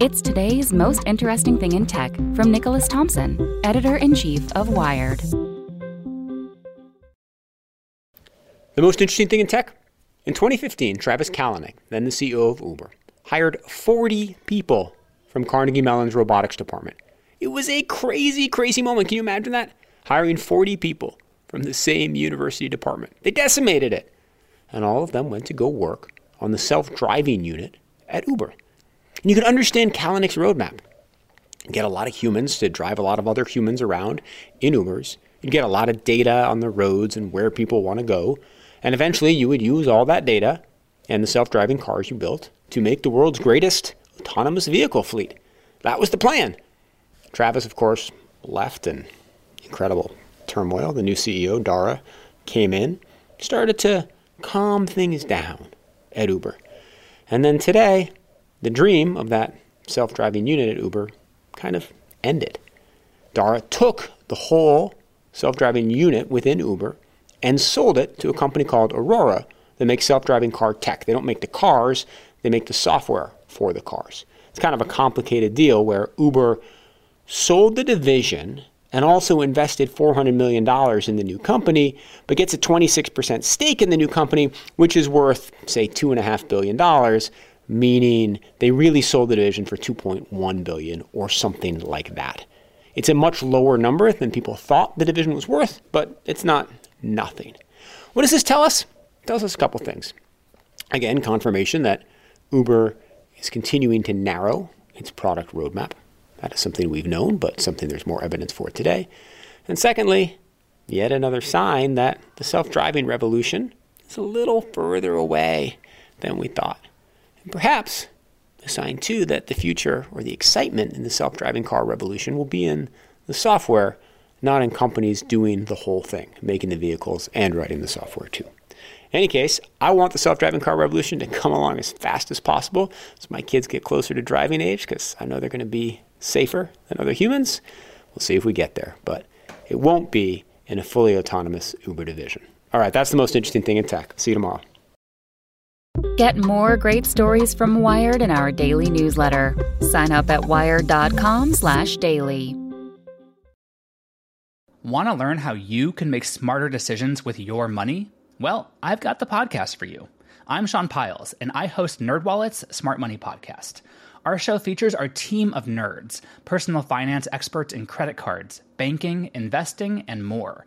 It's today's most interesting thing in tech from Nicholas Thompson, editor in chief of Wired. The most interesting thing in tech? In 2015, Travis Kalanick, then the CEO of Uber, hired 40 people from Carnegie Mellon's robotics department. It was a crazy, crazy moment. Can you imagine that? Hiring 40 people from the same university department. They decimated it. And all of them went to go work on the self driving unit at Uber. And you can understand Kalanick's roadmap. Get a lot of humans to drive a lot of other humans around in Ubers. You'd get a lot of data on the roads and where people want to go. And eventually you would use all that data and the self driving cars you built to make the world's greatest autonomous vehicle fleet. That was the plan. Travis, of course, left in incredible turmoil. The new CEO, Dara, came in, started to calm things down at Uber. And then today, the dream of that self driving unit at Uber kind of ended. Dara took the whole self driving unit within Uber and sold it to a company called Aurora that makes self driving car tech. They don't make the cars, they make the software for the cars. It's kind of a complicated deal where Uber sold the division and also invested $400 million in the new company, but gets a 26% stake in the new company, which is worth, say, $2.5 billion meaning they really sold the division for 2.1 billion or something like that. It's a much lower number than people thought the division was worth, but it's not nothing. What does this tell us? It tells us a couple things. Again, confirmation that Uber is continuing to narrow its product roadmap. That is something we've known, but something there's more evidence for today. And secondly, yet another sign that the self driving revolution is a little further away than we thought. Perhaps a sign, too, that the future or the excitement in the self driving car revolution will be in the software, not in companies doing the whole thing, making the vehicles and writing the software, too. In any case, I want the self driving car revolution to come along as fast as possible so my kids get closer to driving age because I know they're going to be safer than other humans. We'll see if we get there, but it won't be in a fully autonomous Uber division. All right, that's the most interesting thing in tech. See you tomorrow. Get more great stories from Wired in our daily newsletter. Sign up at wired.com/daily. Want to learn how you can make smarter decisions with your money? Well, I've got the podcast for you. I'm Sean Pyles, and I host NerdWallet's Smart Money Podcast. Our show features our team of nerds, personal finance experts in credit cards, banking, investing, and more